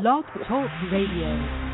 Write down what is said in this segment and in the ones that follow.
Blog Talk Radio.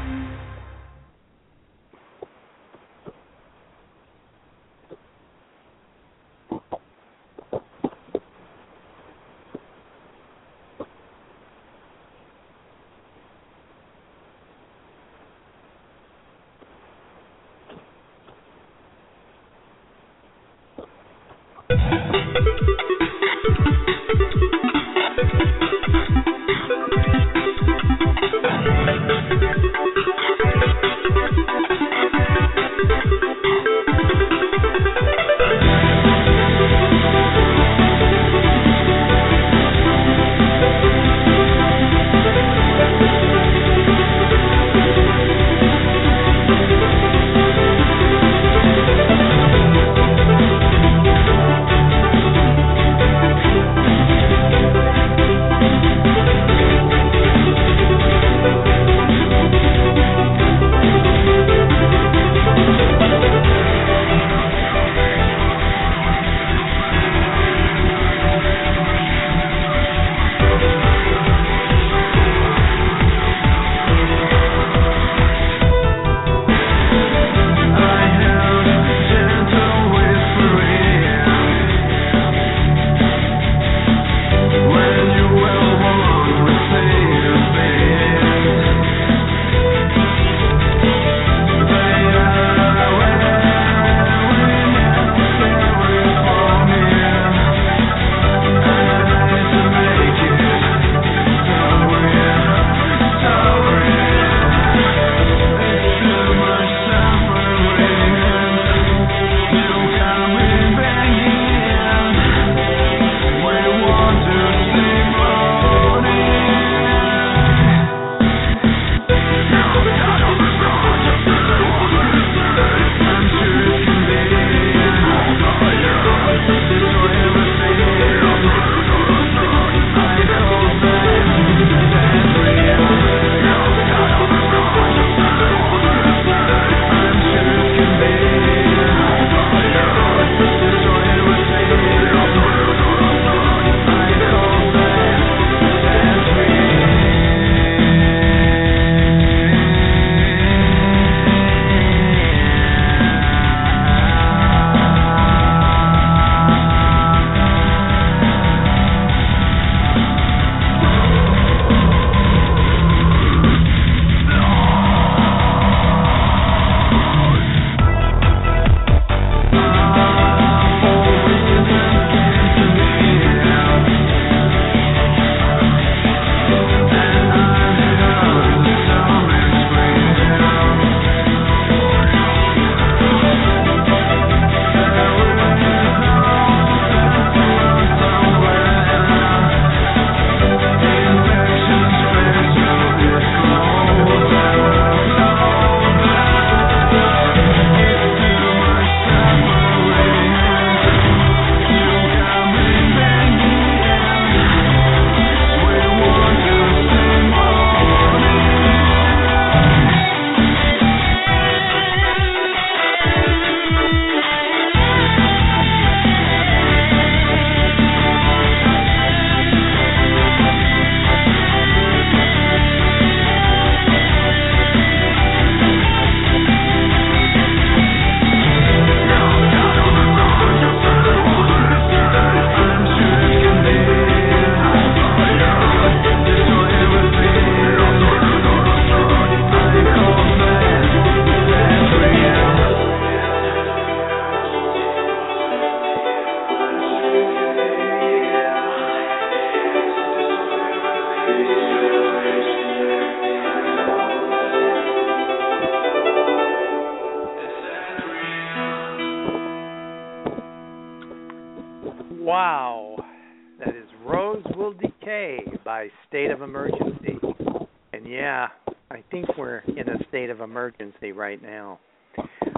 Right now.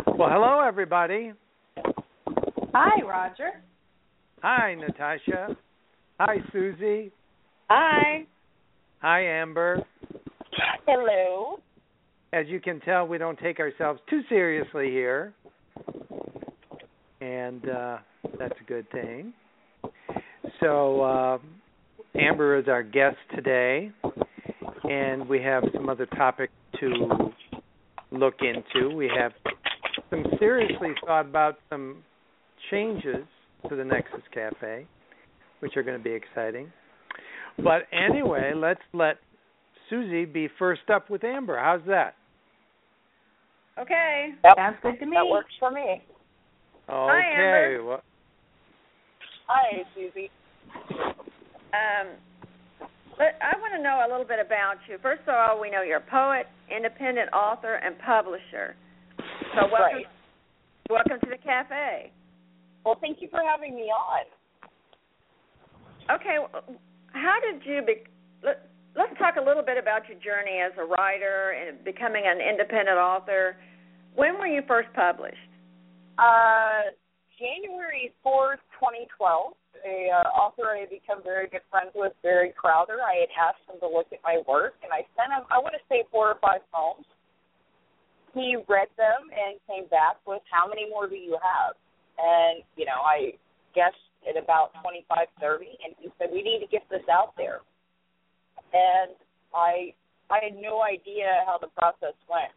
Well, hello, everybody. Hi, Roger. Hi, Natasha. Hi, Susie. Hi. Hi, Amber. Hello. As you can tell, we don't take ourselves too seriously here, and uh, that's a good thing. So, uh, Amber is our guest today, and we have some other topics to look into. We have some seriously thought about some changes to the Nexus Cafe, which are going to be exciting. But anyway, let's let Susie be first up with Amber. How's that? Okay. Yep. Sounds good to me. That works for me. Okay. Amber. Well, Hi, Susie. Um, but I want to know a little bit about you. First of all, we know you're a poet, independent author, and publisher. So welcome, Right. welcome to the cafe. Well, thank you for having me on. Okay, how did you be? Let, let's talk a little bit about your journey as a writer and becoming an independent author. When were you first published? Uh, January 4th, 2012, a uh, author I had become very good friends with, Barry Crowther, I had asked him to look at my work, and I sent him, I want to say, four or five poems. He read them and came back with, how many more do you have? And, you know, I guessed at about 25, 30, and he said, we need to get this out there. And I, I had no idea how the process went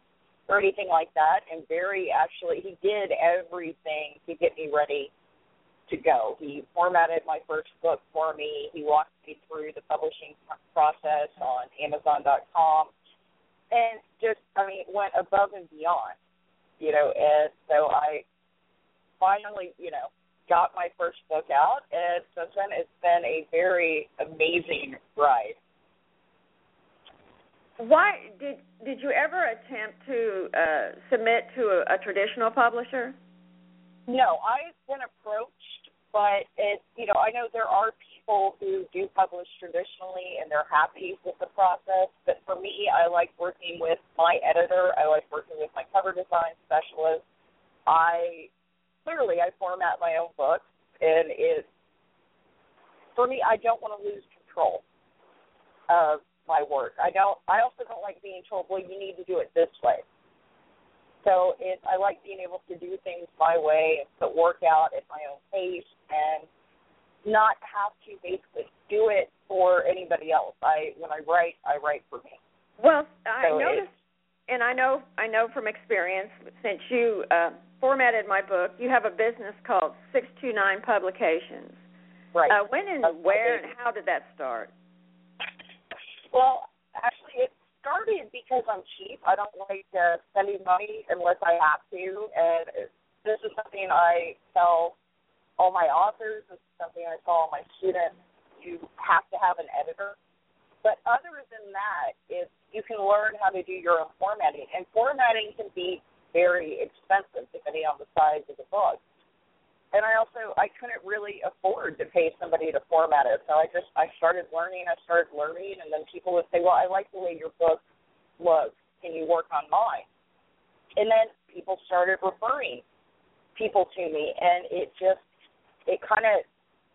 or anything like that. And Barry actually he did everything to get me ready to go. He formatted my first book for me. He walked me through the publishing process on Amazon.com, and just I mean went above and beyond, you know. And so I finally, you know, got my first book out, and since then it's been a very amazing ride. Why did did you ever attempt to uh, submit to a, a traditional publisher? No, I've been approached, but it you know, I know there are people who do publish traditionally and they're happy with the process, but for me I like working with my editor, I like working with my cover design specialist. I clearly I format my own books and it for me I don't want to lose control of my work. I don't I also don't like being told, Well, you need to do it this way. So it I like being able to do things my way and put work out at my own pace and not have to basically do it for anybody else. I when I write, I write for me. Well, I So noticed, and I know I know from experience since you uh, formatted my book, you have a business called Six Two Nine Publications. Right. Uh, when and Uh, where and how did that start? Well, actually, it started because I'm cheap. I don't like uh, spending money unless I have to, and this is something I tell all my authors. This is something I tell all my students. You have to have an editor. But other than that, it's you can learn how to do your own formatting, and formatting can be very expensive depending on the size of the book. And I also I couldn't really afford to pay somebody to format it, so I just I started learning. I started learning, and then people would say, "Well, I like the way your book looks. Can you work on mine?" And then people started referring people to me, and it just it kind of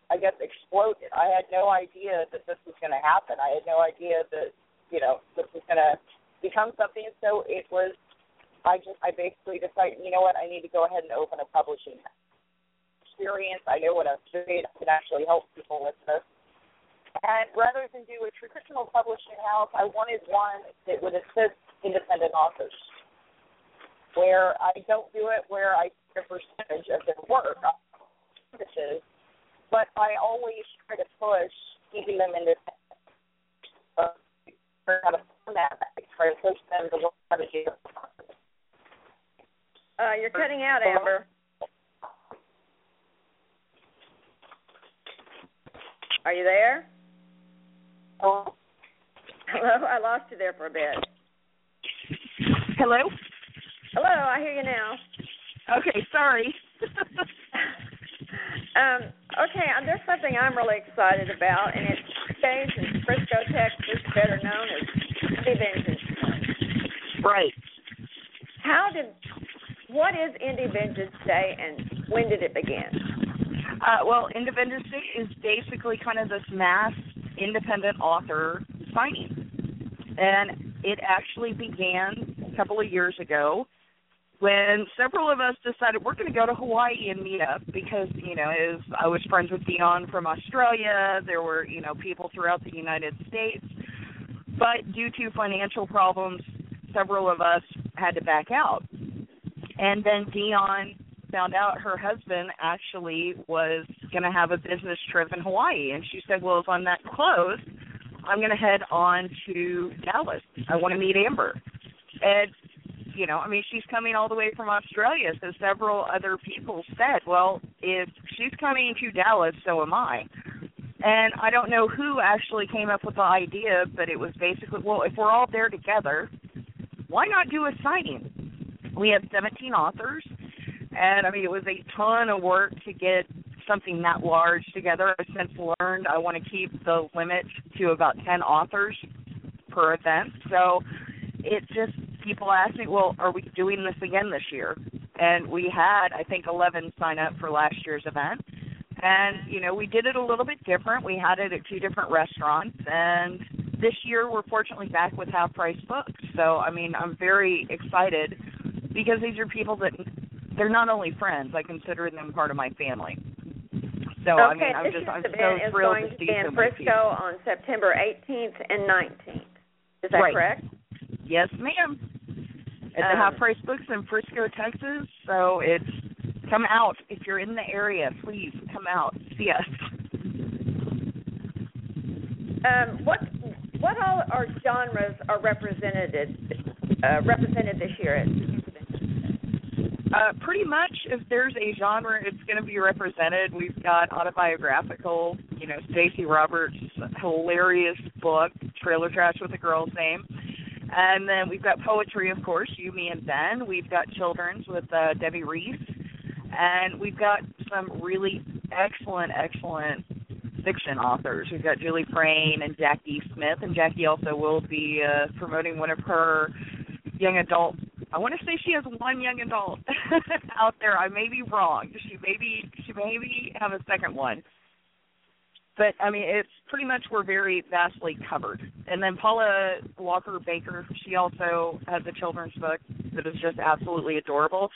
I guess exploded. I had no idea that this was going to happen. I had no idea that you know this was going to become something. So it was. I just I basically decided, you know what, I need to go ahead and open a publishing experience. I know what I'm doing. I can actually help people with this. And rather than do a traditional publishing house, I wanted one that would assist independent authors, where I don't do it where I take a percentage of their work, but I always try to push keeping them independent. Uh, how to format. I try them to learn how to. Uh, you're cutting out, Amber. Are you there? Oh, Hello, I lost you there for a bit. Hello? Hello, I hear you now. Okay, sorry. um, okay, uh, there's something I'm really excited about, and it's based in Frisco, Texas, better known as Indie Vengeance. right. How did, what is Indie Vengeance Day, and when did it begin? Uh, well, Indie Vengeance Day is basically kind of this mass independent author signing. And it actually began a couple of years ago when several of us decided we're going to go to Hawaii and meet up because, you know, as I was friends with Dion from Australia, there were, you know, people throughout the United States. but due to financial problems, several of us had to back out. And then Dion found out her husband actually was going to have a business trip in Hawaii, and she said, "Well, if I'm that close, I'm going to head on to Dallas. I want to meet Amber." And you know, I mean, she's coming all the way from Australia, so several other people said, "Well, if she's coming to Dallas, so am I." And I don't know who actually came up with the idea, but it was basically, well, if we're all there together, why not do a signing? We have 17 authors, and I mean, it was a ton of work to get something that large together. I've since learned I want to keep the limit to about 10 authors per event. So it just, people ask me, well, are we doing this again this year? And we had, I think, 11 sign up for last year's event. And, you know, we did it a little bit different. We had it at two different restaurants. And this year we're fortunately back with half price books. So, I mean, I'm very excited because these are people that they're not only friends, I consider them part of my family. So okay, I mean, I'm just I'm so thrilled going to to see be so in many Frisco people. on September 18th and 19th. Is that Right. correct? Yes, ma'am. At the Um, Half Price Books in Frisco, Texas. So it's come out if you're in the area. Please come out, see us. Um, what what all are genres are represented uh, represented this year? At, Uh, pretty much, if there's a genre, it's going to be represented. We've got autobiographical, you know, Stacey Roberts' hilarious book, Trailer Trash with a Girl's Name. And then we've got poetry, of course, You, Me, and Ben. We've got children's with uh, Debbie Reese. And we've got some really excellent, excellent fiction authors. We've got Julie Frayne and Jackie Smith. And Jackie also will be uh, promoting one of her young adult I want to say she has one young adult out there. I may be wrong. She maybe she maybe have a second one. But I mean, it's pretty much we're very vastly covered. And then Paula Walker Baker, she also has a children's book that is just absolutely adorable.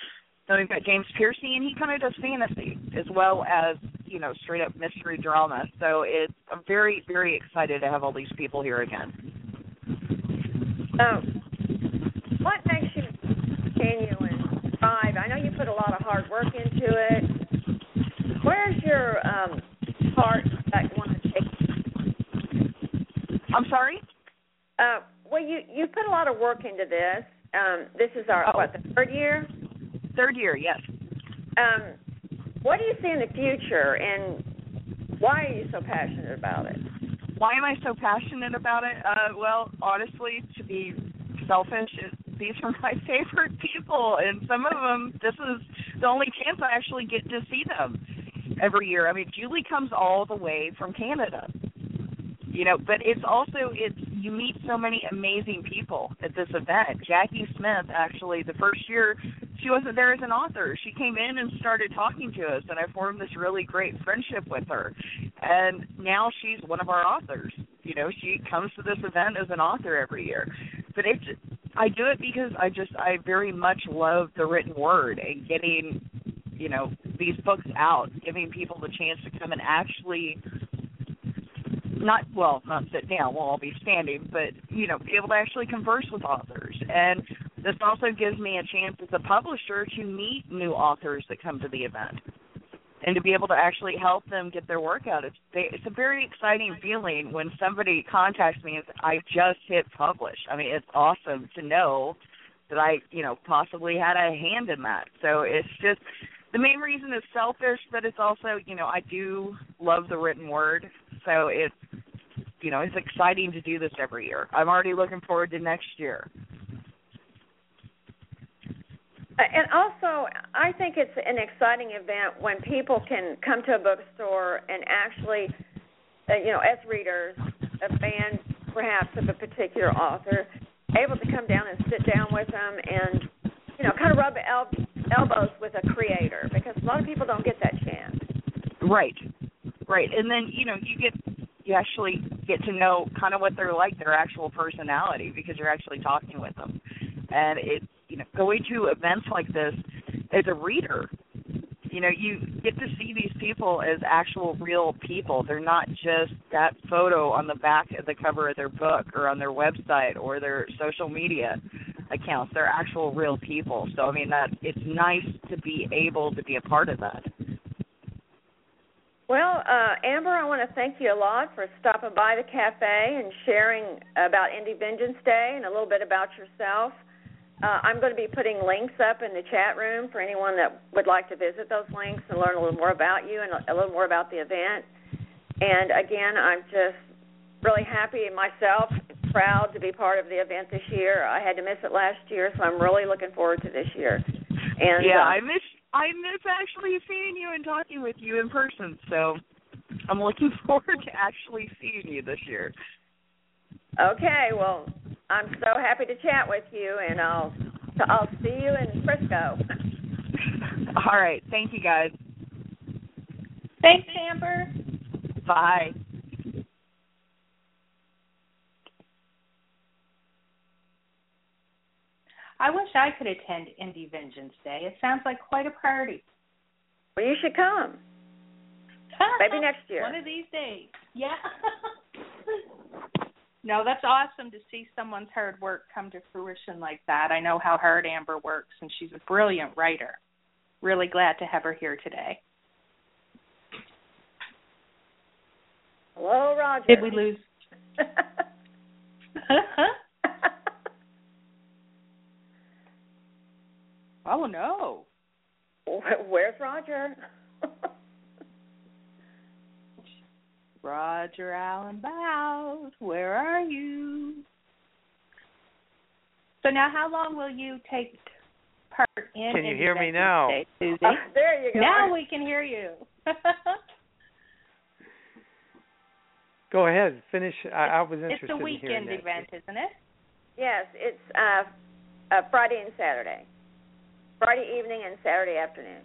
Then we've got James Piercy, and he kind of does fantasy as well as you know straight up mystery drama. So it's I'm very very excited to have all these people here again. oh, and strive? I know you put a lot of hard work into it. Where's your um, heart that you want to take? I'm sorry. Uh, well, you you put a lot of work into this. Um, this is our Oh. what the third year. Third year, yes. Um, what do you see in the future, and why are you so passionate about it? Why am I so passionate about it? Uh, well, honestly, to be selfish, it, these are my favorite people, and some of them, this is the only chance I actually get to see them every year. I mean, Julie comes all the way from Canada, you know, but it's also it's you meet so many amazing people at this event. Jackie Smith, actually, the first year she wasn't there as an author. She came in and started talking to us, and I formed this really great friendship with her. And now she's one of our authors. You know, she comes to this event as an author every year. But it's I do it because I just I very much love the written word and getting, you know, these books out, giving people the chance to come and actually not well, not sit down, we'll all be standing, but you know, be able to actually converse with authors. And this also gives me a chance as a publisher to meet new authors that come to the event. And to be able to actually help them get their work out, it's they, it's a very exciting feeling when somebody contacts me and "I just hit publish." I mean, it's awesome to know that I, you know, possibly had a hand in that. So it's just the main reason is selfish, but it's also, you know, I do love the written word, so it's, you know, it's exciting to do this every year. I'm already looking forward to next year. Uh, And also, I think it's an exciting event when people can come to a bookstore and actually, uh, you know, as readers, a fan perhaps of a particular author, able to come down and sit down with them and, you know, kind of rub el- elbows with a creator because a lot of people don't get that chance. Right, right, and then you know you get you actually get to know kind of what they're like, their actual personality, because you're actually talking with them, and it you know going to events like this as a reader, you know, you get to see these people as actual real people. They're not just that photo on the back of the cover of their book or on their website or their social media accounts. They're actual real people. So I mean that it's nice to be able to be a part of that. Well, uh, Amber, I want to thank you a lot for stopping by the cafe and sharing about Indie Vengeance Day and a little bit about yourself. Uh, I'm going to be putting links up in the chat room for anyone that would like to visit those links and learn a little more about you and a little more about the event. And again, I'm just really happy myself, proud to be part of the event this year. I had to miss it last year, so I'm really looking forward to this year. And yeah, uh, I miss I miss actually seeing you and talking with you in person. So I'm looking forward to actually seeing you this year. Okay, well, I'm so happy to chat with you, and I'll I'll see you in Frisco. All right, thank you guys. Thanks, Amber. Bye. I wish I could attend Indie Vengeance Day. It sounds like quite a party. Well, you should come. Maybe next year. One of these days. Yeah. no, that's awesome to see someone's hard work come to fruition like that. I know how hard Amber works, and she's a brilliant writer. Really glad to have her here today. Hello, Roger. Did we lose? oh no. Where's Roger? Roger Allen Bows, where are you? So now, how long will you take part in? Can you hear me now? Day, Susie? Oh, there you go. now we can hear you. Go ahead, finish. I, I was it's interested a in weekend hearing that. uh, event, isn't it? Yes, it's uh, uh, Friday and Saturday. Friday evening and Saturday afternoon.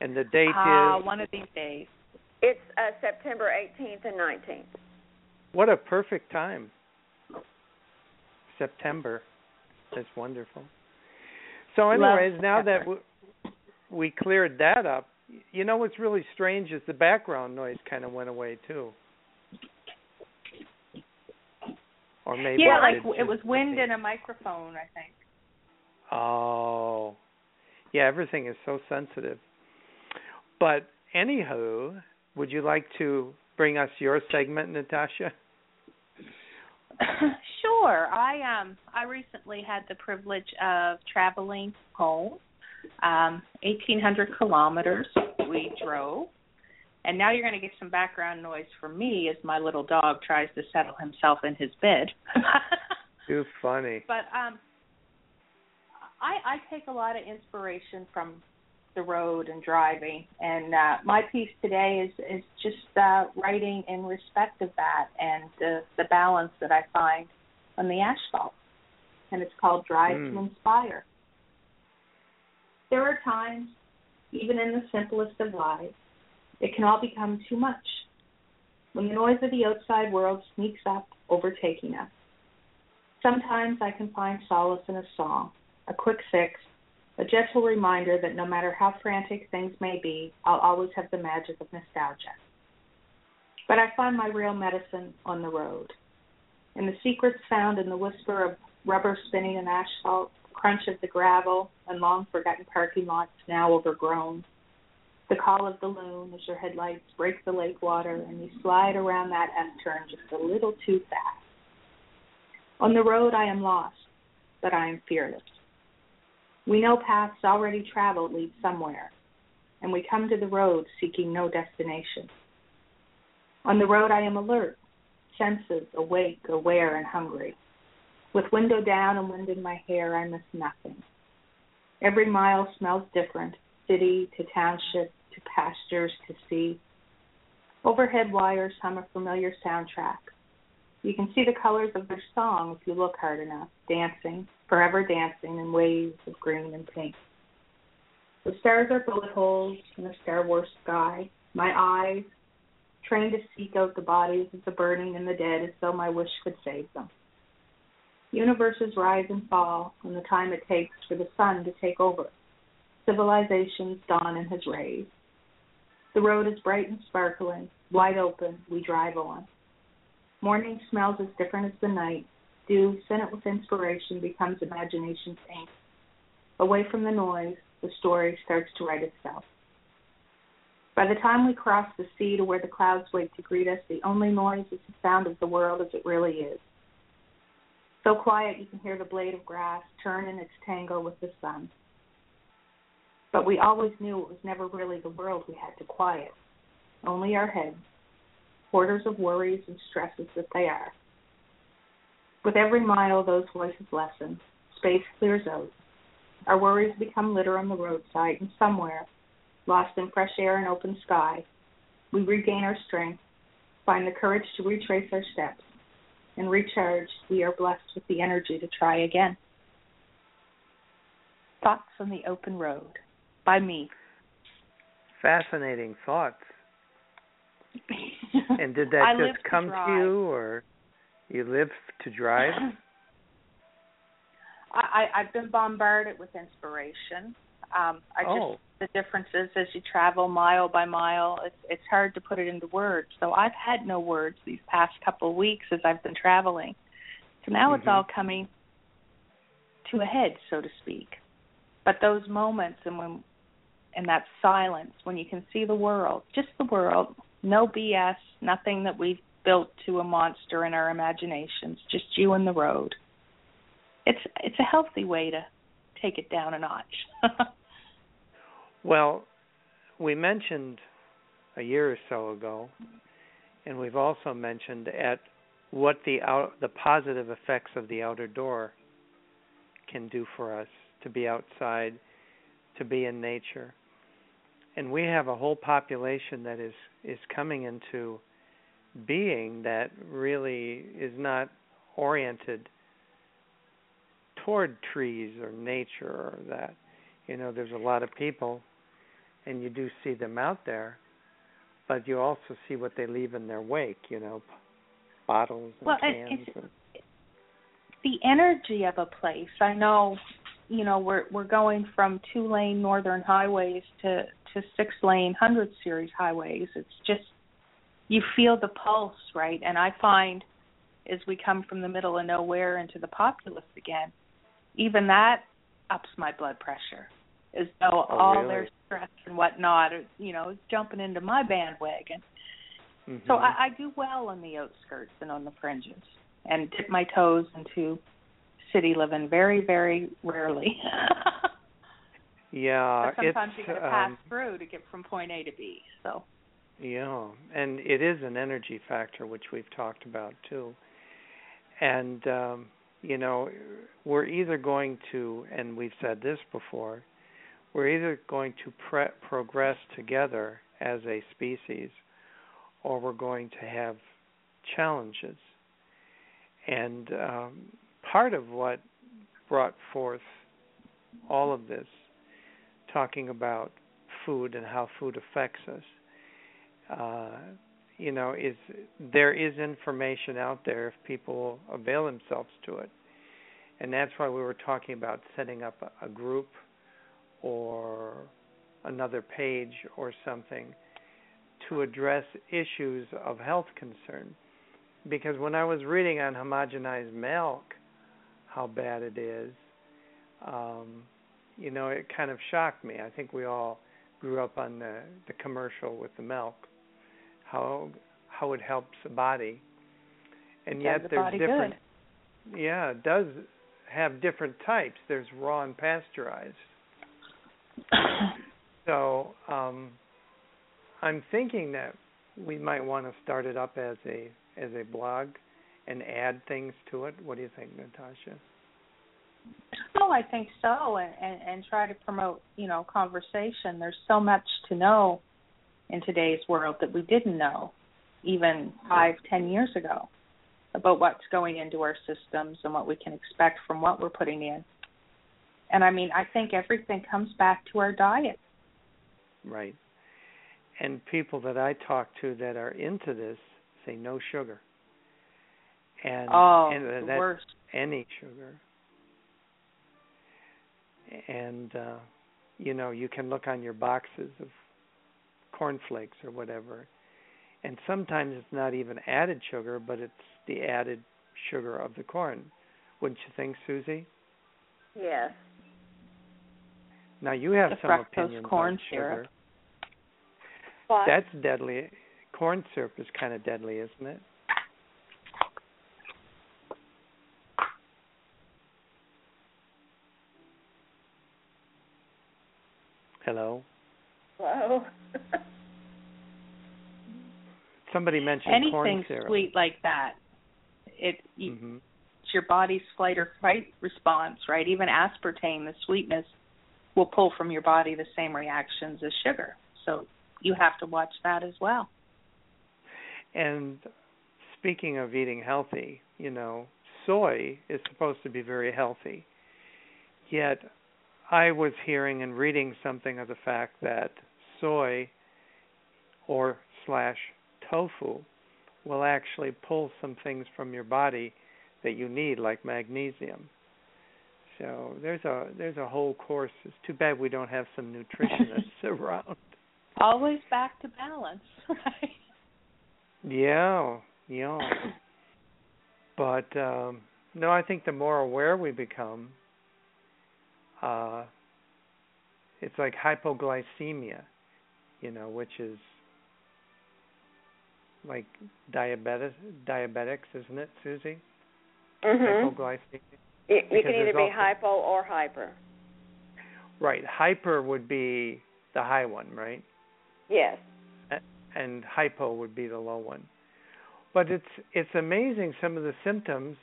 And the date Ah, is one of these days. It's uh, September 18th and 19th. what a perfect time. September. That's wonderful. So, Love anyways, now that we, we cleared that up, you know what's really strange is the background noise kind of went away too. Or maybe yeah, like it was wind and a microphone, I think. Oh, yeah, everything is so sensitive. But anywho, would you like to bring us your segment, Natasha? sure. I um I recently had the privilege of traveling home. Um, eighteen hundred kilometers we drove. And now you're going to get some background noise from me as my little dog tries to settle himself in his bed. Too funny. but um I I take a lot of inspiration from the road and driving and uh my piece today is is just uh writing in respect of that and the the balance that I find on the asphalt and it's called Drive Mm. to Inspire. There are times even in the simplest of lives it can all become too much when the noise of the outside world sneaks up overtaking us. Sometimes I can find solace in a song, a quick fix, a gentle reminder that no matter how frantic things may be, I'll always have the magic of nostalgia. But I find my real medicine on the road. And the secrets found in the whisper of rubber spinning in asphalt, crunch of the gravel, and long forgotten parking lots now overgrown. The call of the loon as your headlights break the lake water and you slide around that S turn just a little too fast. On the road, I am lost, but I am fearless. We know paths already traveled lead somewhere, and we come to the road seeking no destination. On the road, I am alert, senses awake, aware, and hungry. With window down and wind in my hair, I miss nothing. Every mile smells different, city to township to pastures to sea. Overhead wires hum a familiar soundtrack. You can see the colors of their song if you look hard enough, dancing, forever dancing in waves of green and pink. The stars are bullet holes in the Star Wars sky. My eyes, trained to seek out the bodies of the burning and the dead as though my wish could save them. Universes rise and fall in the time it takes for the sun to take over. Civilization's dawn in his rays. The road is bright and sparkling, wide open, we drive on. Morning smells as different as the night. Dew, scented with inspiration, becomes imagination's ink. Away from the noise, the story starts to write itself. By the time we cross the sea to where the clouds wait to greet us, the only noise is the sound of the world as it really is. So quiet you can hear the blade of grass turn in its tangle with the sun. But we always knew it was never really the world we had to quiet, only our heads, hoarders of worries and stresses that they are. With every mile, those voices lessen, space clears out. Our worries become litter on the roadside, and somewhere, lost in fresh air and open sky, we regain our strength, find the courage to retrace our steps, and recharged, we are blessed with the energy to try again. Thoughts on the Open Road by me. Fascinating thoughts. and did that just come to, to you, or you live to drive? I, I've been bombarded with inspiration. Um, I oh. just the differences as you travel mile by mile. It's it's hard to put it into words. So I've had no words these past couple of weeks as I've been traveling. So now mm-hmm. it's all coming to a head, so to speak. But those moments and when and that silence when you can see the world, just the world, no BS, nothing that we've built to a monster in our imaginations, just you and the road. It's it's a healthy way to take it down a notch. well, we mentioned a year or so ago, and we've also mentioned at what the out, the positive effects of the outer door can do for us to be outside, to be in nature. And we have a whole population that is is coming into being that really is not oriented toward trees or nature or that. You know, there's a lot of people, and you do see them out there, but you also see what they leave in their wake. You know, bottles and well, cans. It's, and... the energy of a place. I know, you know, we're we're going from two lane northern highways to to six lane hundred series highways. It's just you feel the pulse, right? And I find as we come from the middle of nowhere into the populace again, even that ups my blood pressure as though oh, all really? their stress and whatnot is you know is jumping into my bandwagon mm-hmm. so I, I do well on the outskirts and on the fringes and dip my toes into city living very very rarely yeah but sometimes you got to pass um, through to get from point a to b so yeah and it is an energy factor which we've talked about too and um you know, we're either going to, and we've said this before, we're either going to pre- progress together as a species or we're going to have challenges. And um, part of what brought forth all of this, talking about food and how food affects us, uh, you know, is there is information out there if people avail themselves to it. And that's why we were talking about setting up a, group or another page or something to address issues of health concern. Because when I was reading on homogenized milk, how bad it is, um, you know, it kind of shocked me. I think we all grew up on the, the commercial with the milk how how it helps the body, and yet the there's different. Good. Yeah, it does have different types. There's raw and pasteurized. so um, I'm thinking that we might want to start it up as a as a blog and add things to it. What do you think, Natasha? Oh, I think so, and, and and try to promote you know conversation. There's so much to know in today's world that we didn't know even five, ten years ago about what's going into our systems and what we can expect from what we're putting in. And I mean, I think everything comes back to our diet. Right. And people that I talk to that are into this say no sugar. And oh, and the worst. Any sugar. And uh you know, you can look on your boxes of cornflakes or whatever. And sometimes it's not even added sugar, but it's the added sugar of the corn. Wouldn't you think, Susie? Yes. Now you have the some fructose opinions corn on syrup. sugar. What? That's deadly. Corn syrup is kind of deadly, isn't it? Hello. Hello. Somebody mentioned corn Anything syrup. sweet like that, it you, hmm it's your body's flight or fight response, right? Even aspartame, the sweetness, will pull from your body the same reactions as sugar. So you have to watch that as well. And speaking of eating healthy, you know, soy is supposed to be very healthy. Yet I was hearing and reading something of the fact that soy or slash tofu will actually pull some things from your body that you need, like magnesium. So there's a there's a whole course. It's too bad we don't have some nutritionists around. Always back to balance, right? Yeah, yeah. But um no, I think the more aware we become, uh it's like hypoglycemia, you know, which is like diabetes diabetics, isn't it, Susie? Mhm. Hypoglycemia. You, you can either be hypo or hyper. Right. Hyper would be the high one, right? Yes. and hypo would be the low one. But it's it's amazing some of the symptoms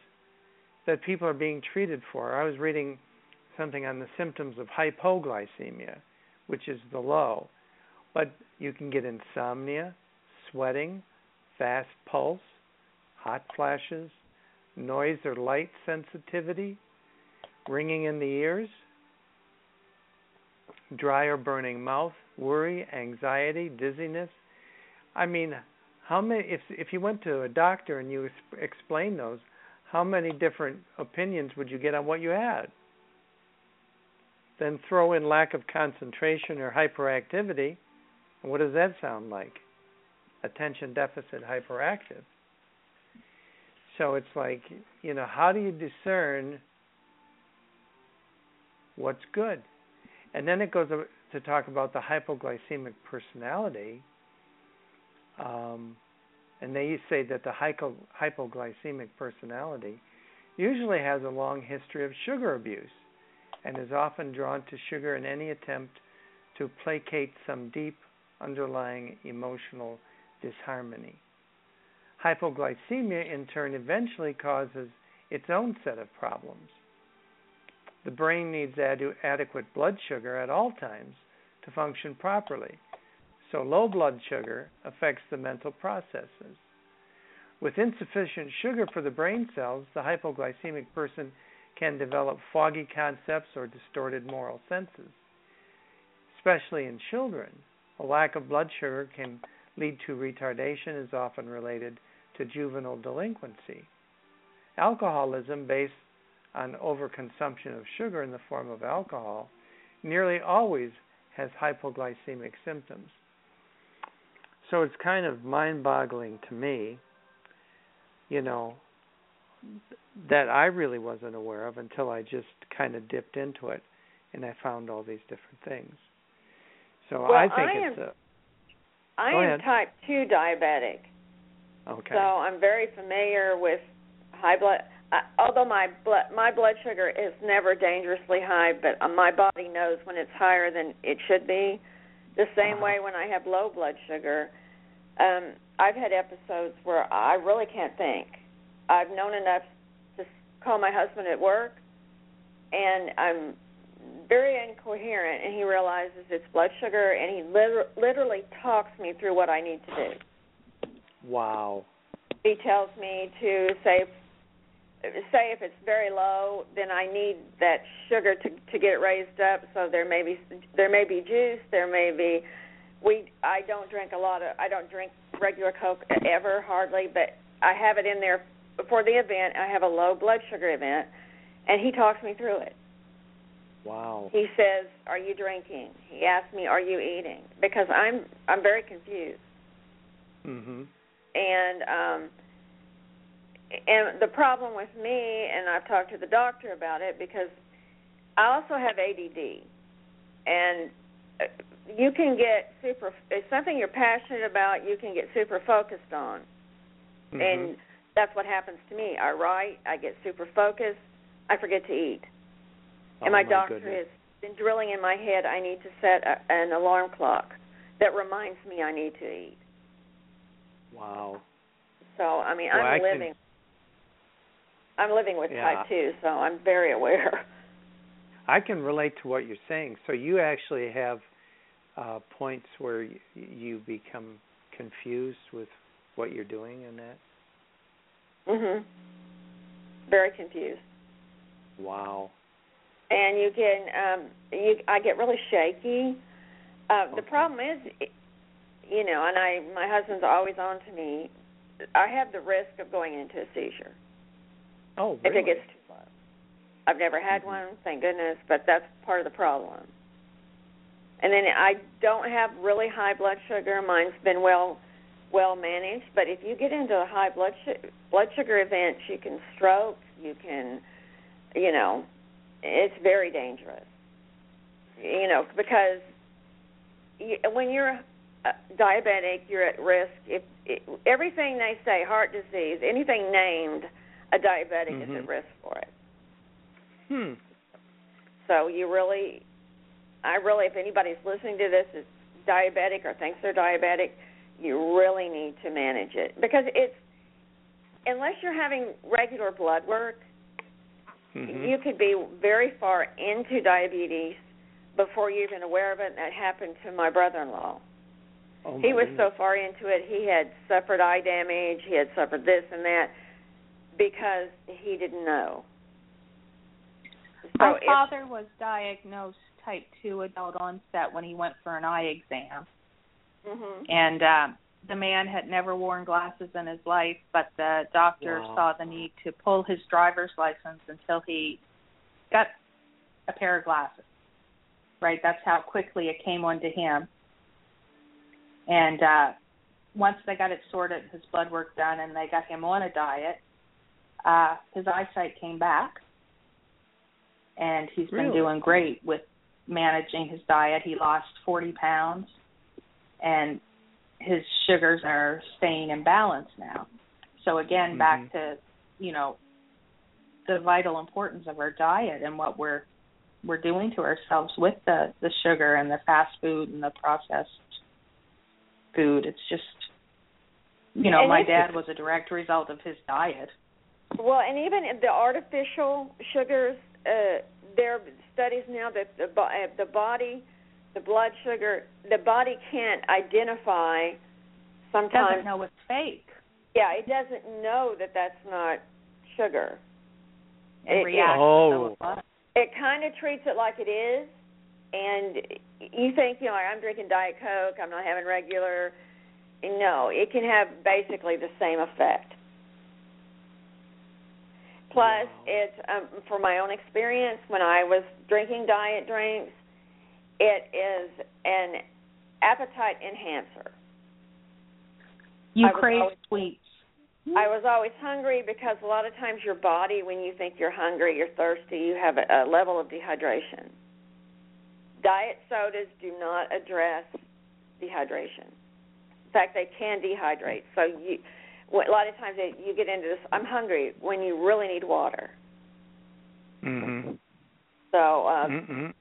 that people are being treated for. I was reading something on the symptoms of hypoglycemia, which is the low. But you can get insomnia, sweating, fast pulse, hot flashes, noise or light sensitivity, ringing in the ears, dry or burning mouth, worry, anxiety, dizziness. I mean, how many if if you went to a doctor and you explained those, how many different opinions would you get on what you had? Then throw in lack of concentration or hyperactivity, and what does that sound like? Attention deficit hyperactive. So it's like, you know, how do you discern what's good? And then it goes to talk about the hypoglycemic personality. Um, and they say that the hypo, hypoglycemic personality usually has a long history of sugar abuse and is often drawn to sugar in any attempt to placate some deep underlying emotional disharmony. Hypoglycemia, in turn, eventually causes its own set of problems. The brain needs adequate blood sugar at all times to function properly, so low blood sugar affects the mental processes. With insufficient sugar for the brain cells, the hypoglycemic person can develop foggy concepts or distorted moral senses. Especially in children, a lack of blood sugar can lead to retardation, is often related to juvenile delinquency. Alcoholism, based on overconsumption of sugar in the form of alcohol, nearly always has hypoglycemic symptoms. So it's kind of mind boggling to me, you know, that I really wasn't aware of until I just kind of dipped into it and I found all these different things. So Well, I think I it's am- a I am ahead. type 2 diabetic. okay. So I'm very familiar with high blood. I, although my blood my blood sugar is never dangerously high, but uh, my body knows when it's higher than it should be. The same Uh-huh. way when I have low blood sugar, um, I've had episodes where I really can't think. I've known enough to call my husband at work, and I'm very incoherent, and he realizes it's blood sugar, and he liter- literally talks me through what I need to do wow. he tells me to say say if it's very low then i need that sugar to to get it raised up so there may be there may be juice there may be we i don't drink a lot of i don't drink regular coke ever hardly but i have it in there before the event i have a low blood sugar event and he talks me through it Wow. He says, "Are you drinking?" He asks me, "Are you eating?" Because I'm I'm very confused. Mhm. And um and the problem with me and I've talked to the doctor about it because I also have ADD. And uh, you can get super it's something you're passionate about, you can get super focused on. Mhm. And that's what happens to me. I write, I get super focused, I forget to eat. oh, and my, doctor goodness. has been drilling in my head I need to set a, an alarm clock that reminds me I need to eat. Wow. So I mean, Well, I'm I can- living. I'm living with Yeah. type two, so I'm very aware. I can relate to what you're saying. So you actually have uh points where you become confused with what you're doing in that. Mhm. Very confused, Wow. and you can um you I get really shaky. Uh, the problem is, you know, and I my husband's always on to me. I have the risk of going into a seizure. Oh, if really? it gets too low. I've never had Mhm. one, thank goodness, but that's part of the problem. And then I don't have really high blood sugar. Mine's been well well managed, but if you get into a high blood su- blood sugar event, you can stroke, you can you know, it's very dangerous. You know, because you, when you're uh, diabetic, you're at risk if it, everything they say heart disease, anything named a diabetic is Mhm. at risk for it. Hmm. So you really, I really, if anybody's listening to this is diabetic or thinks they're diabetic, you really need to manage it because it's unless you're having regular blood work, Mhm. you could be very far into diabetes before you're even aware of it. And that happened to my brother-in-law. Oh, he my was so far into it, he had suffered eye damage, he had suffered this and that because he didn't know. So My if- father was diagnosed type 2 adult onset when he went for an eye exam. Mhm. And um, the man had never worn glasses in his life, but the doctor Wow. saw the need to pull his driver's license until he got a pair of glasses. Right? That's how quickly it came onto him. And uh once they got it sorted, his blood work done, and they got him on a diet, uh, his eyesight came back, and he's been doing great with managing his diet. He lost 40 pounds, and his sugars are staying in balance now. So again, back Mhm. to you know the vital importance of our diet and what we're we're doing to ourselves with the the sugar and the fast food and the processed food. It's just you know, And my dad was a direct result of his diet. Well, and even the artificial sugars, uh, there are studies now that the uh, the body, the blood sugar, the body can't identify. Sometimes, Doesn't know it's fake. yeah, it doesn't know that that's not sugar. It- reacts Oh. as it kind of treats it like it is, and you think, you know, I'm drinking Diet Coke, I'm not having regular. No, it can have basically the same effect. Plus, Wow. it's um, for my own experience when I was drinking diet drinks, it is an appetite enhancer. You crave always- sweets. I was always hungry because a lot of times your body, when you think you're hungry, you're thirsty, you have a, a level of dehydration. Diet sodas do not address dehydration. In fact, they can dehydrate. So you, a lot of times you get into this. I'm hungry when you really need water. Mm-hmm. So um,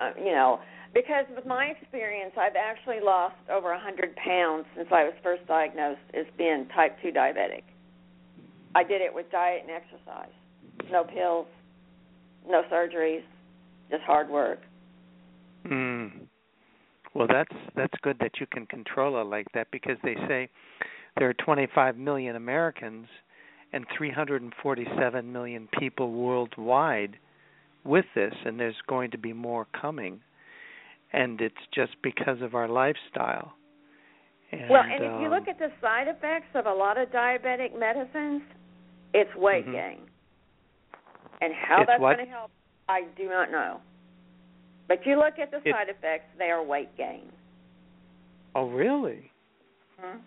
uh, you know, because with my experience, I've actually lost over a hundred pounds since I was first diagnosed as being type two diabetic. I did it with diet and exercise, no pills, no surgeries, just hard work. Mm. Well, that's that's good that you can control it like that because they say there are 25 million Americans and 347 million people worldwide with this, and there's going to be more coming. And it's just because of our lifestyle. And, well, and if you um, look at the side effects of a lot of diabetic medicines, it's weight Mhm. gain. And how It's that's what? going to help, I do not know. But you look at the It- side effects; they are weight gain. Oh, really? hmm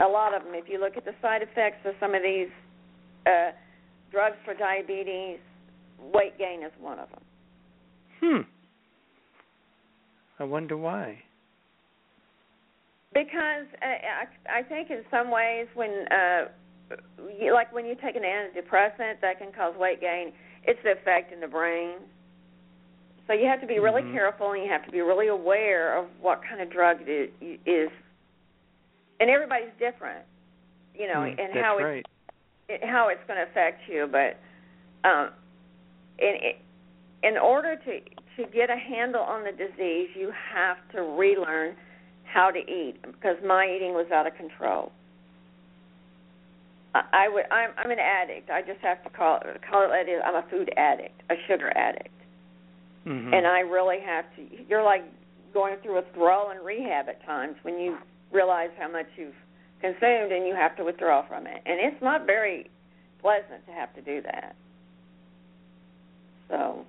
A lot of them. If you look at the side effects of some of these uh, drugs for diabetes, weight gain is one of them. Hmm. I wonder why. Because uh, I, I think in some ways when, uh, you, like when you take an antidepressant, that can cause weight gain. It's the effect in the brain. So you have to be really Mhm. careful, and you have to be really aware of what kind of drug it is. And everybody's different, you know, Hmm, and how right. it, how it's going to affect you. But um, in in order to to get a handle on the disease, you have to relearn how to eat because my eating was out of control. I, I would I'm I'm an addict. I just have to call it call it. I'm a food addict, a sugar addict, Mhm. and I really have to. You're like going through withdrawal and rehab at times when you realize how much you've consumed and you have to withdraw from it, and it's not very pleasant to have to do that. So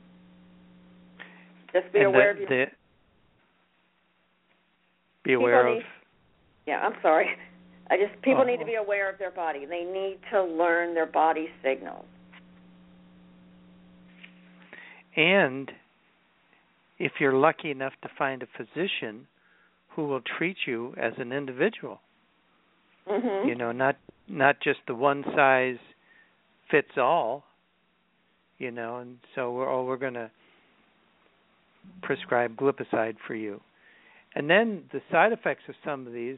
just be and aware the, of your the be aware People of need- Yeah, I'm sorry. I just people Oh. need to be aware of their body. They need to learn their body signals. and if you're lucky enough to find a physician who will treat you as an individual Mhm. you know not not just the one size fits all you know and so we're oh we're going to prescribe glipizide for you and then the side effects of some of these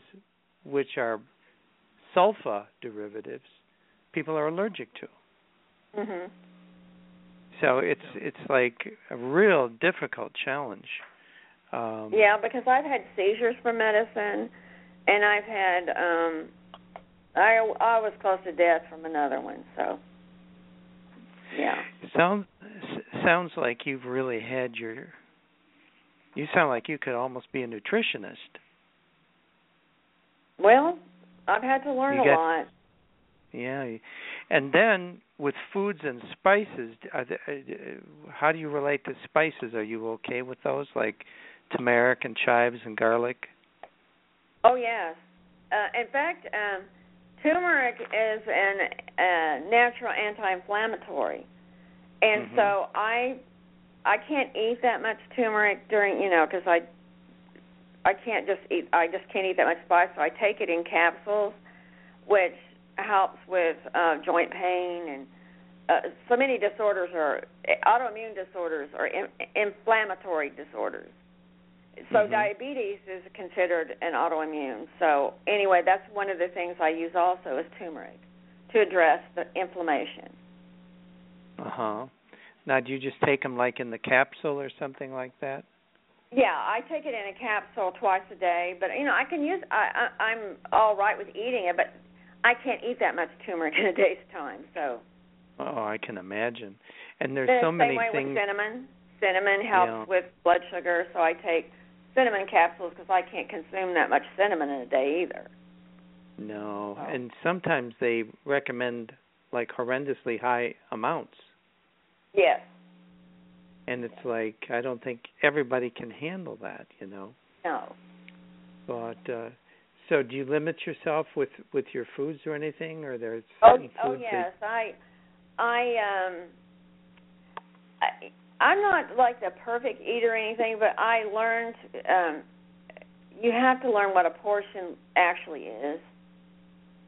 which are sulfa derivatives people are allergic to Mhm. so it's it's like a real difficult challenge um Yeah, because I've had seizures from medicine and I've had um I I was close to death from another one, so yeah. sounds sounds like you've really had your you sound like you could almost be a nutritionist Well, I've had to learn You a lot. Yeah, and then with foods and spices, are the, uh, how do you relate to spices? Are you okay with those, like turmeric and chives and garlic? Oh yes. Uh, in fact, um, turmeric is an uh, natural anti-inflammatory, and Mhm. so I I can't eat that much turmeric during you know because I I can't just eat I just can't eat that much spice. So I take it in capsules, which helps with uh, joint pain and uh, so many disorders are autoimmune disorders or in, inflammatory disorders. So Mhm. diabetes is considered an autoimmune. So anyway, that's one of the things I use also is turmeric to address the inflammation. Uh huh. Now, do you just take them like in the capsule or something like that? Yeah, I take it in a capsule twice a day, but you know I can use. I, I I'm all right with eating it, but I can't eat that much turmeric in a day's time. So Oh, I can imagine. And there's the so same many way things. with cinnamon. Cinnamon helps Yeah. with blood sugar, so I take cinnamon capsules because I can't consume that much cinnamon in a day either. No, Oh. and sometimes they recommend like horrendously high amounts. Yes. and it's like I don't think everybody can handle that, you know. No. But uh so do you limit yourself with with your foods or anything or there's Oh, oh yes. I, I um, I, I'm not like the perfect eater or anything, but I learned um, you have to learn what a portion actually is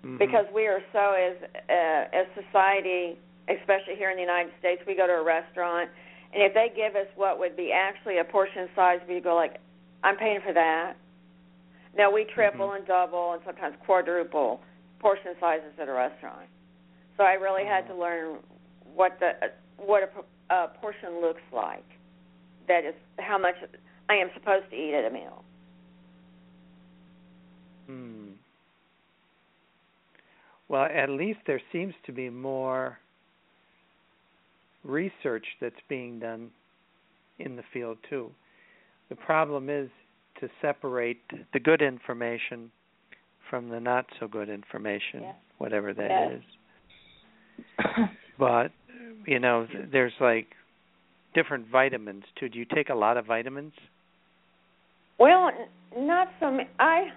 that, Mhm. because we are so as uh, as society, especially here in the United States, we go to a restaurant, and if they give us what would be actually a portion size, we go like, I'm paying for that. No, we triple Mhm. and double and sometimes quadruple portion sizes at a restaurant. So I really had to learn what the what a, a portion looks like. That is how much I am supposed to eat at a meal. Hmm. Well, at least there seems to be more research that's being done in the field too. The problem is to separate the good information from the not so good information, Yeah. whatever that Yes. is. But you know, there's like different vitamins too. Do you take a lot of vitamins? Well, not so. m- I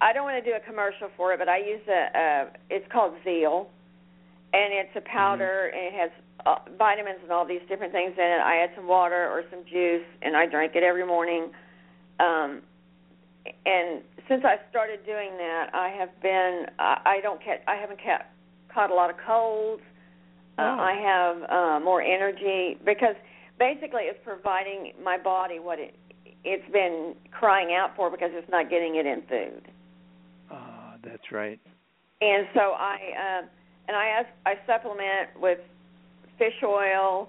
I don't want to do a commercial for it, but I use a. a it's called Zeal, and it's a powder, and it has uh, vitamins and all these different things in it. I add some water or some juice, and I drink it every morning. Um, and since I started doing that, I have been. I, I don't catch. I haven't ca- caught a lot of colds. Uh, Oh. I have uh, more energy because basically it's providing my body what it it's been crying out for because it's not getting it in food. Ah, that's right. And so I uh, and I ask, I supplement with fish oil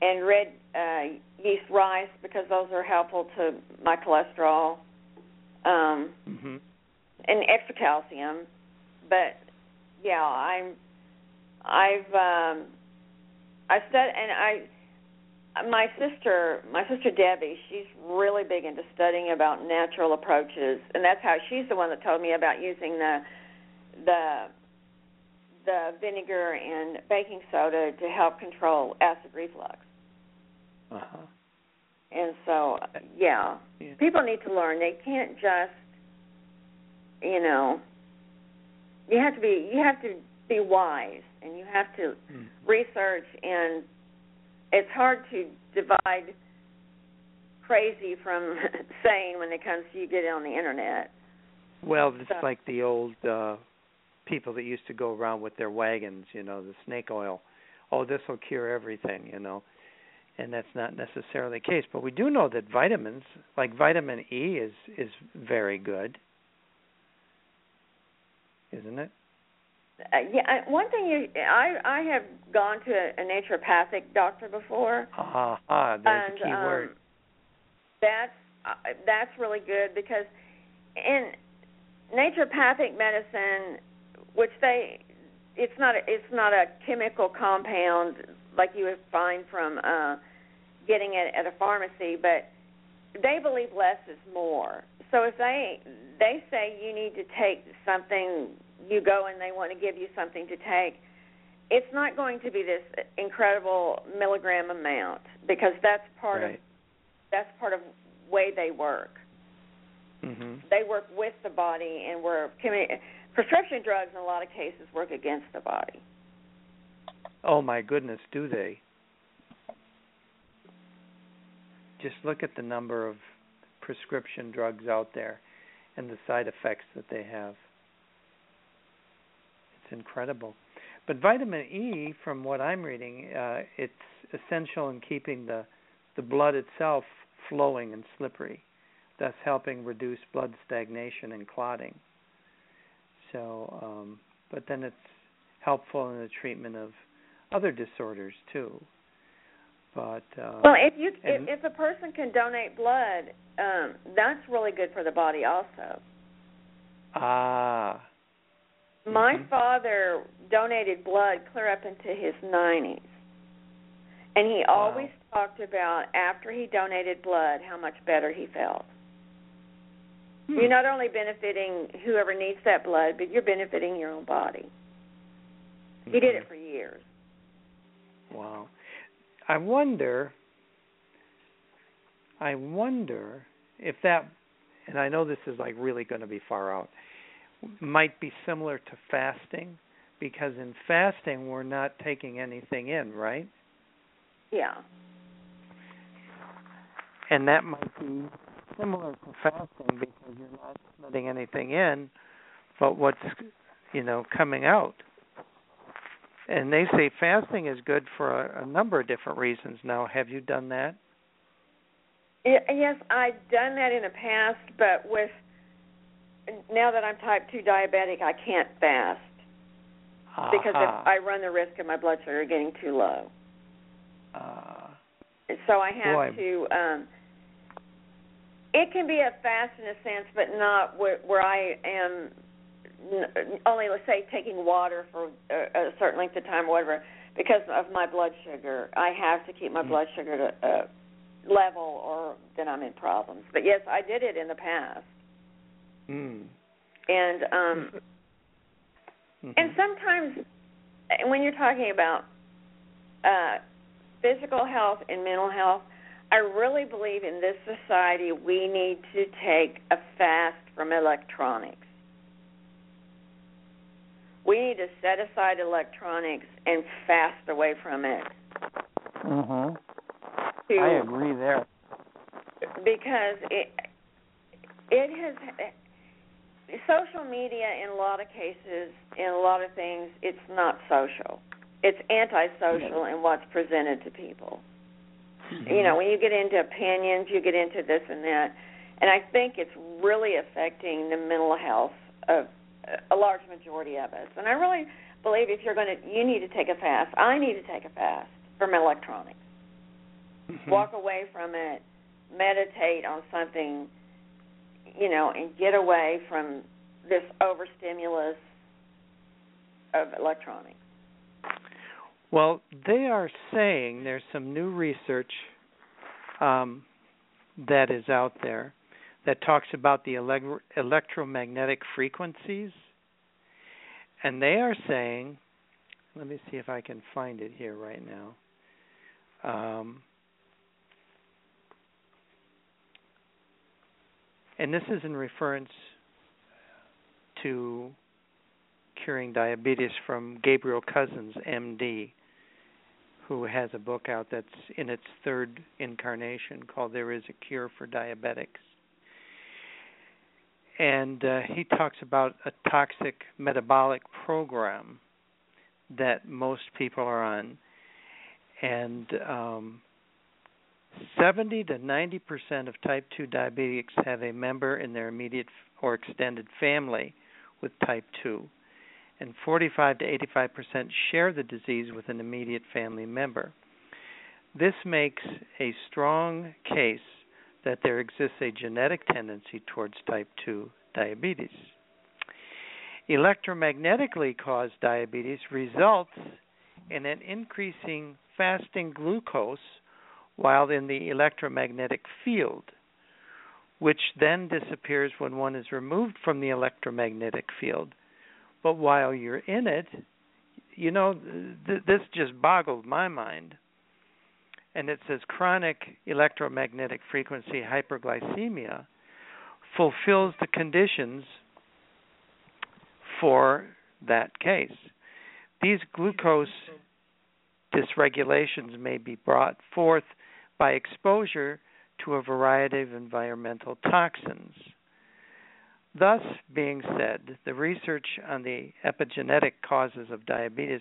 and red uh, yeast rice because those are helpful to my cholesterol. Um, Mhm. and extra calcium. But yeah, I'm I've um I stud and I my sister my sister Debbie, she's really big into studying about natural approaches and that's how she's the one that told me about using the the the vinegar and baking soda to help control acid reflux. Uh-huh. And so yeah, Yeah. people need to learn. They can't just, you know, you have to be you have to be wise and you have to Mm. research and it's hard to divide crazy from sane when it comes to you get it on the internet. Well, it's So- like the old uh people that used to go around with their wagons, you know, the snake oil. Oh, this will cure everything, you know. And that's not necessarily the case, but we do know that vitamins, like vitamin E is is very good. Isn't it? Uh, yeah, one thing you I I have gone to a, naturopathic doctor before. Ah, ah there's and a key um, word. That's uh, that's really good because in naturopathic medicine, which they it's not a, it's not a chemical compound like you would find from uh, getting it at a pharmacy, but they believe less is more. So if they they say you need to take something, you go and they want to give you something to take. It's not going to be this incredible milligram amount because that's part of that's part of way they work. Mhm. They work with the body, and where chemi- prescription drugs in a lot of cases work against the body. Oh my goodness, do they? Just look at the number of prescription drugs out there and the side effects that they have. It's incredible. But vitamin E, from what I'm reading, uh, it's essential in keeping the the blood itself flowing and slippery, thus helping reduce blood stagnation and clotting. So, um, but then it's helpful in the treatment of other disorders too. But uh, Well, if you and- if, if a person can donate blood, um, that's really good for the body also. ah, My Mhm. father donated blood clear up into his 90s. And he Wow. always talked about after he donated blood how much better he felt. Hmm. You're not only benefiting whoever needs that blood, but you're benefiting your own body. He did it for years. Wow. I wonder I wonder if that and I know this is like really going to be far out might be similar to fasting because in fasting we're not taking anything in, right? Yeah. And that might be similar to fasting because you're not letting anything in but what's you know coming out. And they say fasting is good for a, a number of different reasons. Now, have you done that? Yes, I've done that in the past, but with now that I'm type 2 diabetic, I can't fast because Aha. if I run the risk of my blood sugar getting too low. Uh, so I have Boy. to um it can be a fast in a sense, but not where, where I am only let's say taking water for a, a certain length of time or whatever because of my blood sugar. I have to keep my Mm. blood sugar to uh, level or then I'm in problems. But yes, I did it in the past. mm. And um Mhm. and sometimes when you're talking about uh physical health and mental health, I really believe in this society we need to take a fast from electronics. We need to set aside electronics and fast away from it. Mhm. I agree there. Because it it has social media in a lot of cases in a lot of things it's not social. It's antisocial in what's presented to people. Mm-hmm. You know, when you get into opinions, you get into this and that. And I think it's really affecting the mental health of a large majority of us. And I really believe if you're going to, you need to take a fast. I need to take a fast from electronics. Mhm. Walk away from it, meditate on something, you know, and get away from this overstimulus of electronics. Well, they are saying there's some new research um, that is out there that talks about the ele- electromagnetic frequencies. And they are saying, let me see if I can find it here right now. Um, and this is in reference to curing diabetes from Gabriel Cousens, MD, who has a book out that's in its third incarnation called There is a Cure for Diabetics. And uh, he talks about a toxic metabolic program that most people are on. And um, 70 to 90 percent of type 2 diabetics have a member in their immediate or extended family with type 2 and 45 to 85 percent share the disease with an immediate family member. This makes a strong case that there exists a genetic tendency towards type 2 diabetes. Electromagnetically caused diabetes results in an increasing fasting glucose while in the electromagnetic field, which then disappears when one is removed from the electromagnetic field but while you're in it, you know, th- this just boggled my mind. And it says chronic electromagnetic frequency hyperglycemia fulfills the conditions for that case. These glucose dysregulations may be brought forth by exposure to a variety of environmental toxins. Thus, being said, the research on the epigenetic causes of diabetes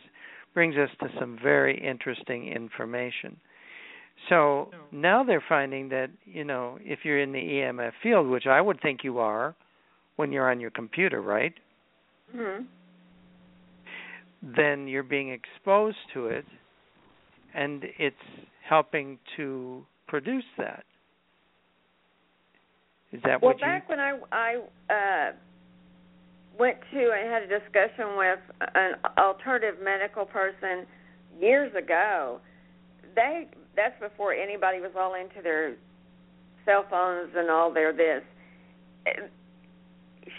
brings us to some very interesting information. So now they're finding that, you know, if you're in the EMF field, which I would think you are when you're on your computer, right? Mm-hmm. Then you're being exposed to it and it's helping to produce that. Is that well, what you back when I I uh, went to and had a discussion with an alternative medical person years ago, they that's before anybody was all into their cell phones and all their this.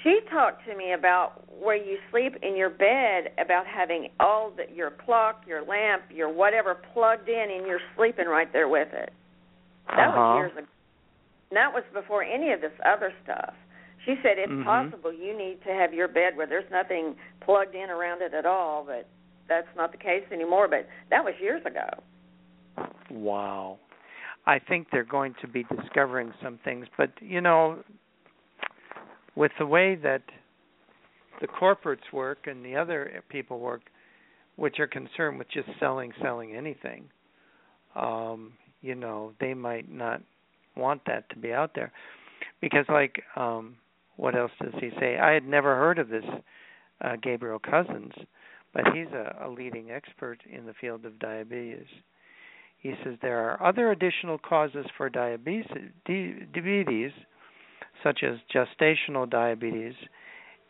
She talked to me about where you sleep in your bed, about having all the, your clock, your lamp, your whatever plugged in, and you're sleeping right there with it. That uh-huh. was years ago. And that was before any of this other stuff. She said it's Mhm. possible you need to have your bed where there's nothing plugged in around it at all, but that's not the case anymore. But that was years ago. Wow. I think they're going to be discovering some things, but you know, with the way that the corporates work and the other people work, which are concerned with just selling, selling anything, um, you know, they might not want that to be out there. Because like um what else does he say? I had never heard of this uh gabriel cousens but he's a, a leading expert in the field of diabetes. He says there are other additional causes for diabetes diabetes such as gestational diabetes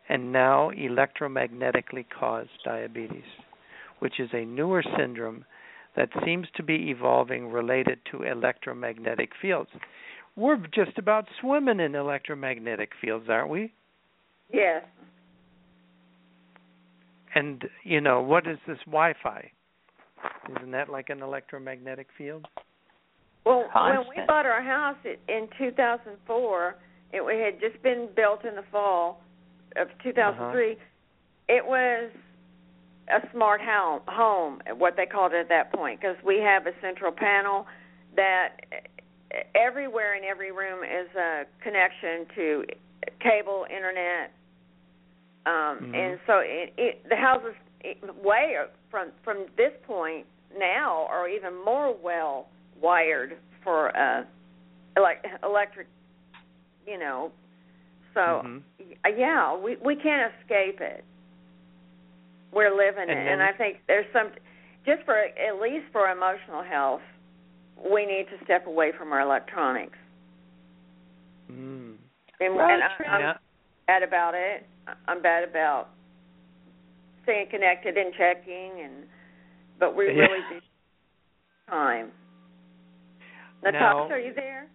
and now electromagnetically caused diabetes which is a newer syndrome that seems to be evolving related to electromagnetic fields. We're just about swimming in electromagnetic fields, aren't we? Yes. And you know, what is this Wi-Fi? Isn't that like an electromagnetic field? Well, Constant. when we bought our house in 2004, it had just been built in the fall of 2003. Uh-huh. It was a smart home, home, what they called it at that point, because we have a central panel that everywhere in every room is a connection to cable, internet, um, Mhm. and so it, it, the houses it, way from from this point now are even more well wired for uh elect, electric you know so Mhm. yeah we we can't escape it we're living And it then- and i think there's some just for at least for emotional health we need to step away from our electronics Mm. and, Well, and I, true. i'm Now, bad about it i'm bad about staying connected and checking and but we Yeah. really do time Natasha, Now- are you there?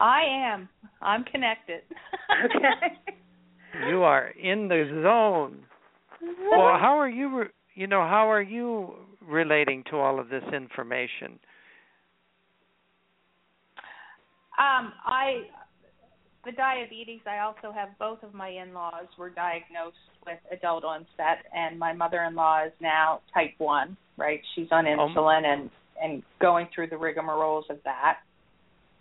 I am. I'm connected. Okay. you are in the zone. Well, how are you? Re- you know, how are you relating to all of this information? Um, I the diabetes. I also have both of my in-laws were diagnosed with adult onset, and my mother-in-law is now type one. Right, she's on Um, insulin and and going through the rigmaroles of that.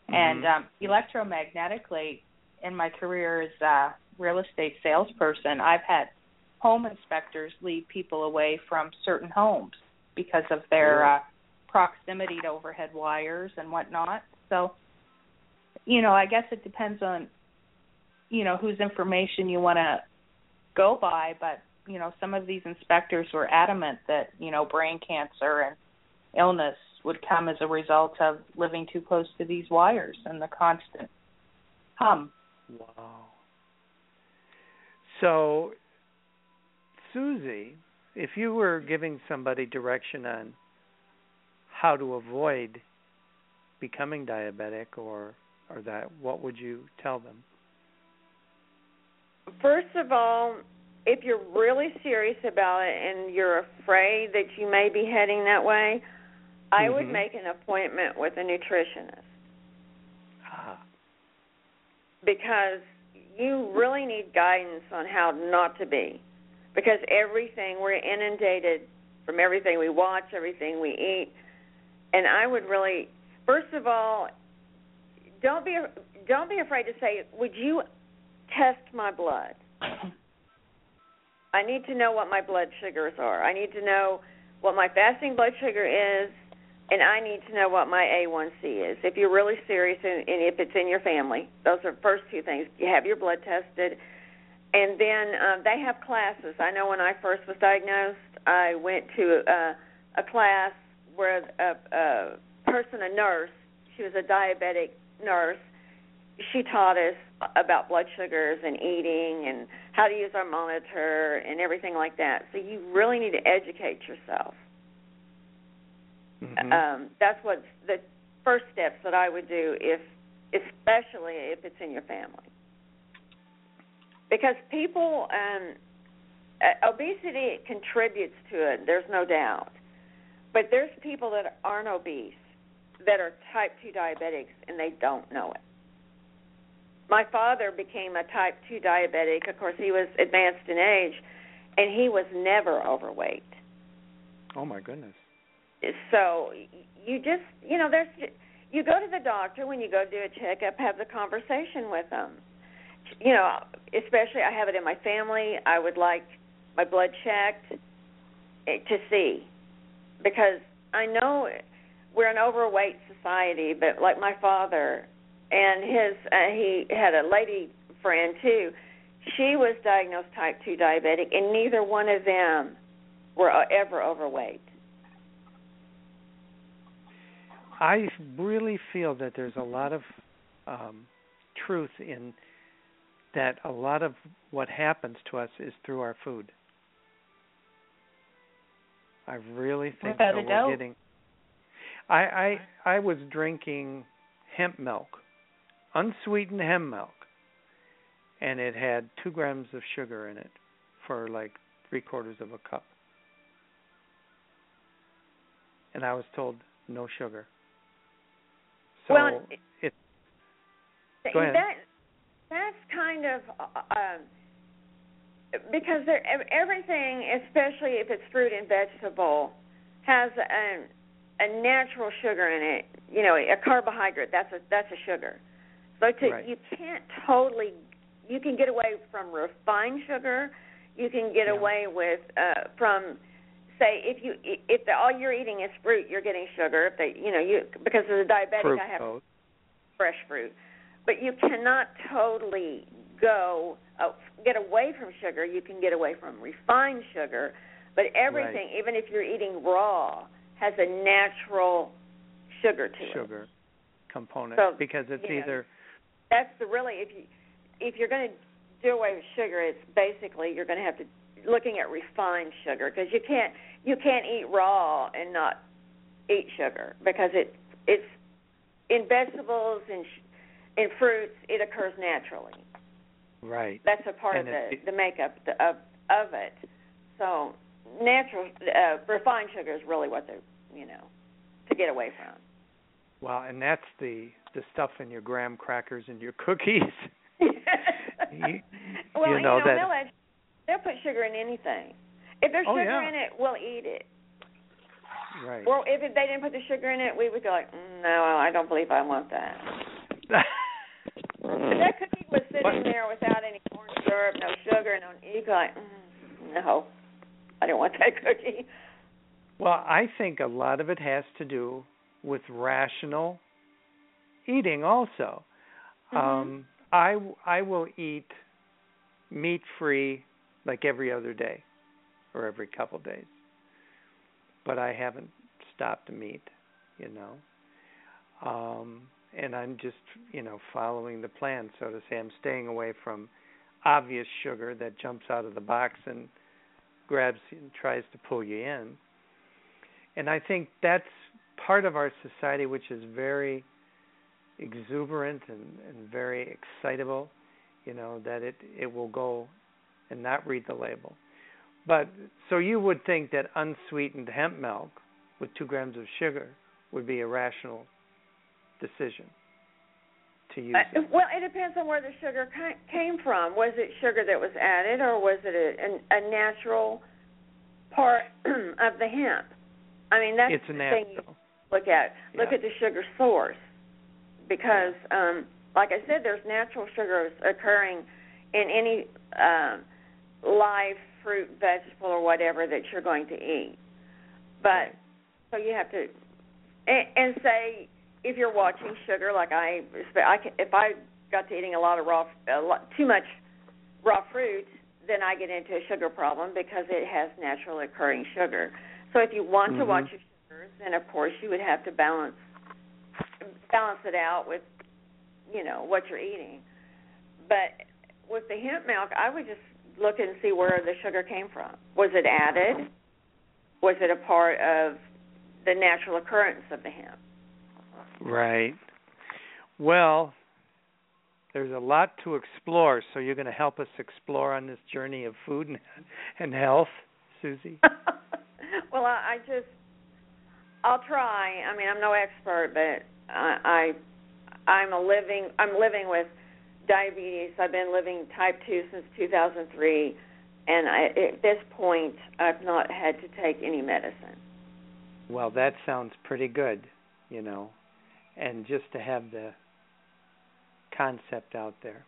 And Mhm. um, electromagnetically, in my career as a real estate salesperson, I've had home inspectors lead people away from certain homes because of their uh, proximity to overhead wires and whatnot. So, you know, I guess it depends on, you know, whose information you want to go by. But you know, some of these inspectors were adamant that you know brain cancer and illness would come as a result of living too close to these wires and the constant hum. Wow. So, Susie, if you were giving somebody direction on how to avoid becoming diabetic or or that, what would you tell them? First of all, if you're really serious about it and you're afraid that you may be heading that way, I would Mhm. make an appointment with a nutritionist Ah, because you really need guidance on how not to be. Because everything we're inundated from everything we watch, everything we eat, and I would really first of all don't be don't be afraid to say, "Would you test my blood?" I need to know what my blood sugars are. I need to know what my fasting blood sugar is, and I need to know what my A1C is. If you're really serious and, and if it's in your family, those are first two things. You have your blood tested, and then um, they have classes. I know when I first was diagnosed, I went to a, a class where a, a person, a nurse, she was a diabetic nurse. She taught us about blood sugars and eating and how to use our monitor and everything like that. So you really need to educate yourself. mhm. Um, that's what the first steps that I would do if, especially if it's in your family, because people, um, obesity contributes to it. There's no doubt, but there's people that aren't obese that are type two diabetics and they don't know it. My father became a type two diabetic. Of course, he was advanced in age, and he was never overweight oh my goodness. so you just you know there's you go to the doctor when you go do a checkup have the conversation with them you know especially i have it in my family i would like my blood checked eh, to see. Because i know we're an overweight society but like my father and his uh, he had a lady friend too she was diagnosed type 2 diabetic and neither one of them were uh, ever overweight. I really feel that there's a lot of um, truth in that. A lot of what happens to us is through our food. I really think Without a We're getting. I I I was drinking hemp milk, unsweetened hemp milk, and it had two grams of sugar in it for like three quarters of a cup. and I was told no sugar. So well, it, go ahead. that that's kind of uh, um, because there, everything, especially if it's fruit and vegetable, has a a natural sugar in it. You know, a carbohydrate. That's a that's a sugar. So to, right. you can't totally. You can get away from refined sugar. You can get yeah. away with uh, from say if you if the, all you're eating is fruit, you're getting sugar. If they, you know, you because as a diabetic, fruit I have code. fresh fruit, but you cannot totally go uh, get away from sugar. You can get away from refined sugar, but everything, right. even if you're eating raw, has a natural sugar to sugar it. Sugar component so, because it's know, either that's the really if you if you're going to do away with sugar, it's basically you're going to have to looking at refined sugar because you can't you can't eat raw and not eat sugar because it it's in vegetables and in fruits it occurs naturally. Right. That's a part and of the the makeup of of it. So natural uh, refined sugar is really what they you know to get away from. Well, and that's the the stuff in your graham crackers and your cookies. you, well, you know, you know that they'll, add, they'll put sugar in anything. If there's oh, sugar yeah. in it, we'll eat it. Right. Well, if they didn't put the sugar in it, we would go like, mm, no, I don't believe I want that. If that cookie was sitting there without any corn syrup, no sugar, no, go like, mm, no, I don't want that cookie. Well, I think a lot of it has to do with rational eating also. Mhm. Um I I will eat meat free like every other day or every couple days. But I haven't stopped meat, you know. Um and I'm just, you know, following the plan, so to say. I'm staying away from obvious sugar that jumps out of the box and grabs and tries to pull you in. And I think that's part of our society which is very exuberant and, and very excitable, you know, that it, it will go and not read the label. But so you would think that unsweetened hemp milk with two grams of sugar would be a rational decision to use Uh, it. well, it depends on where the sugar ca- came from. Was it sugar that was added, or was it a, a, a natural part of the hemp? I mean, that's It's a the thing you look at. Look Yeah. at the sugar source, because, um, like I said, there's natural sugars occurring in any um, live fruit, vegetable, or whatever that you're going to eat. But Right. so you have to, and, and say if you're watching sugar, like I, I can, if I got to eating a lot of raw, a lot, too much raw fruit, then I get into a sugar problem because it has natural occurring sugar. So if you want to Mhm. watch your sugars, then of course you would have to balance balance it out with, you know, what you're eating. But with the hemp milk, I would just look and see where the sugar came from. Was it added? Was it a part of the natural occurrence of the hemp? Right. Well, there's a lot to explore, so you're going to help us explore on this journey of food and, and health, Susie. well, I, I just I'll try. I mean, I'm no expert, but I, I I'm a living I'm living with diabetes. I've been living type 2 since 2003 and I, at this point I've not had to take any medicine. Well, that sounds pretty good, you know, and just to have the concept out there.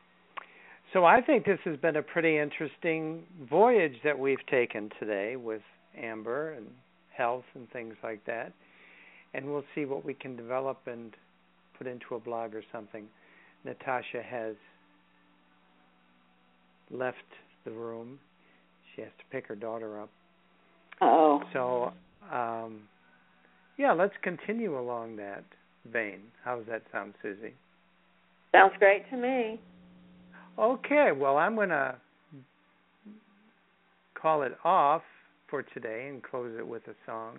So I think this has been a pretty interesting voyage that we've taken today with Amber and health and things like that. And we'll see what we can develop and put into a blog or something. Natasha has left the room. She has to pick her daughter up. Oh. So, um, yeah, let's continue along that vein. How does that sound, Susie? Sounds great to me. Okay, well, I'm going to call it off for today and close it with a song,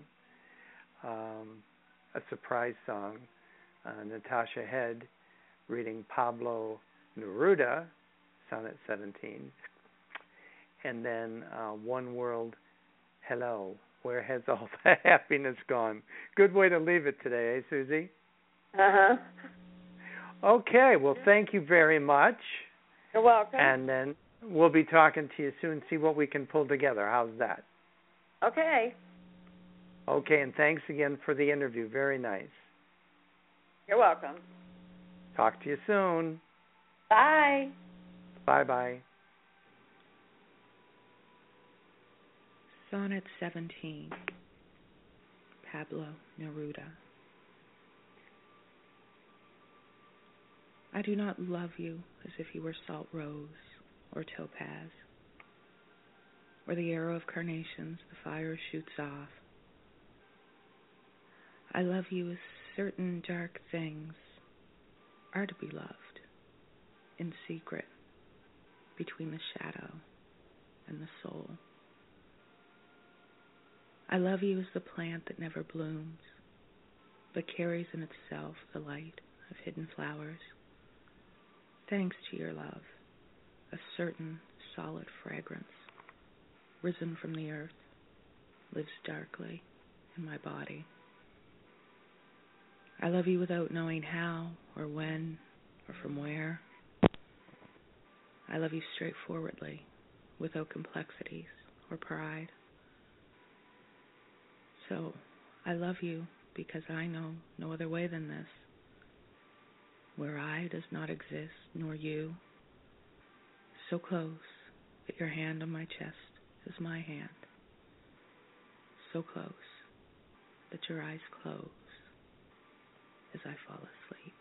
um, a surprise song. Uh, Natasha Head reading Pablo Neruda, Sonnet 17, and then uh, One World Hello, where has all the happiness gone? Good way to leave it today, eh, Susie? Uh huh. Okay, well, thank you very much. You're welcome. And then we'll be talking to you soon, see what we can pull together. How's that? okay. Okay, and thanks again for the interview. Very nice. You're welcome. Talk to you soon. Bye. Bye bye. Sonnet 17 Pablo Neruda I do not love you as if you were salt rose or topaz, or the arrow of carnations the fire shoots off. I love you as certain dark things are to be loved in secret between the shadow and the soul. I love you as the plant that never blooms, but carries in itself the light of hidden flowers. Thanks to your love, a certain solid fragrance, risen from the earth, lives darkly in my body. I love you without knowing how or when or from where. I love you straightforwardly, without complexities or pride. So, I love you because I know no other way than this, where I does not exist, nor you, so close that your hand on my chest is my hand, so close that your eyes close as I fall asleep.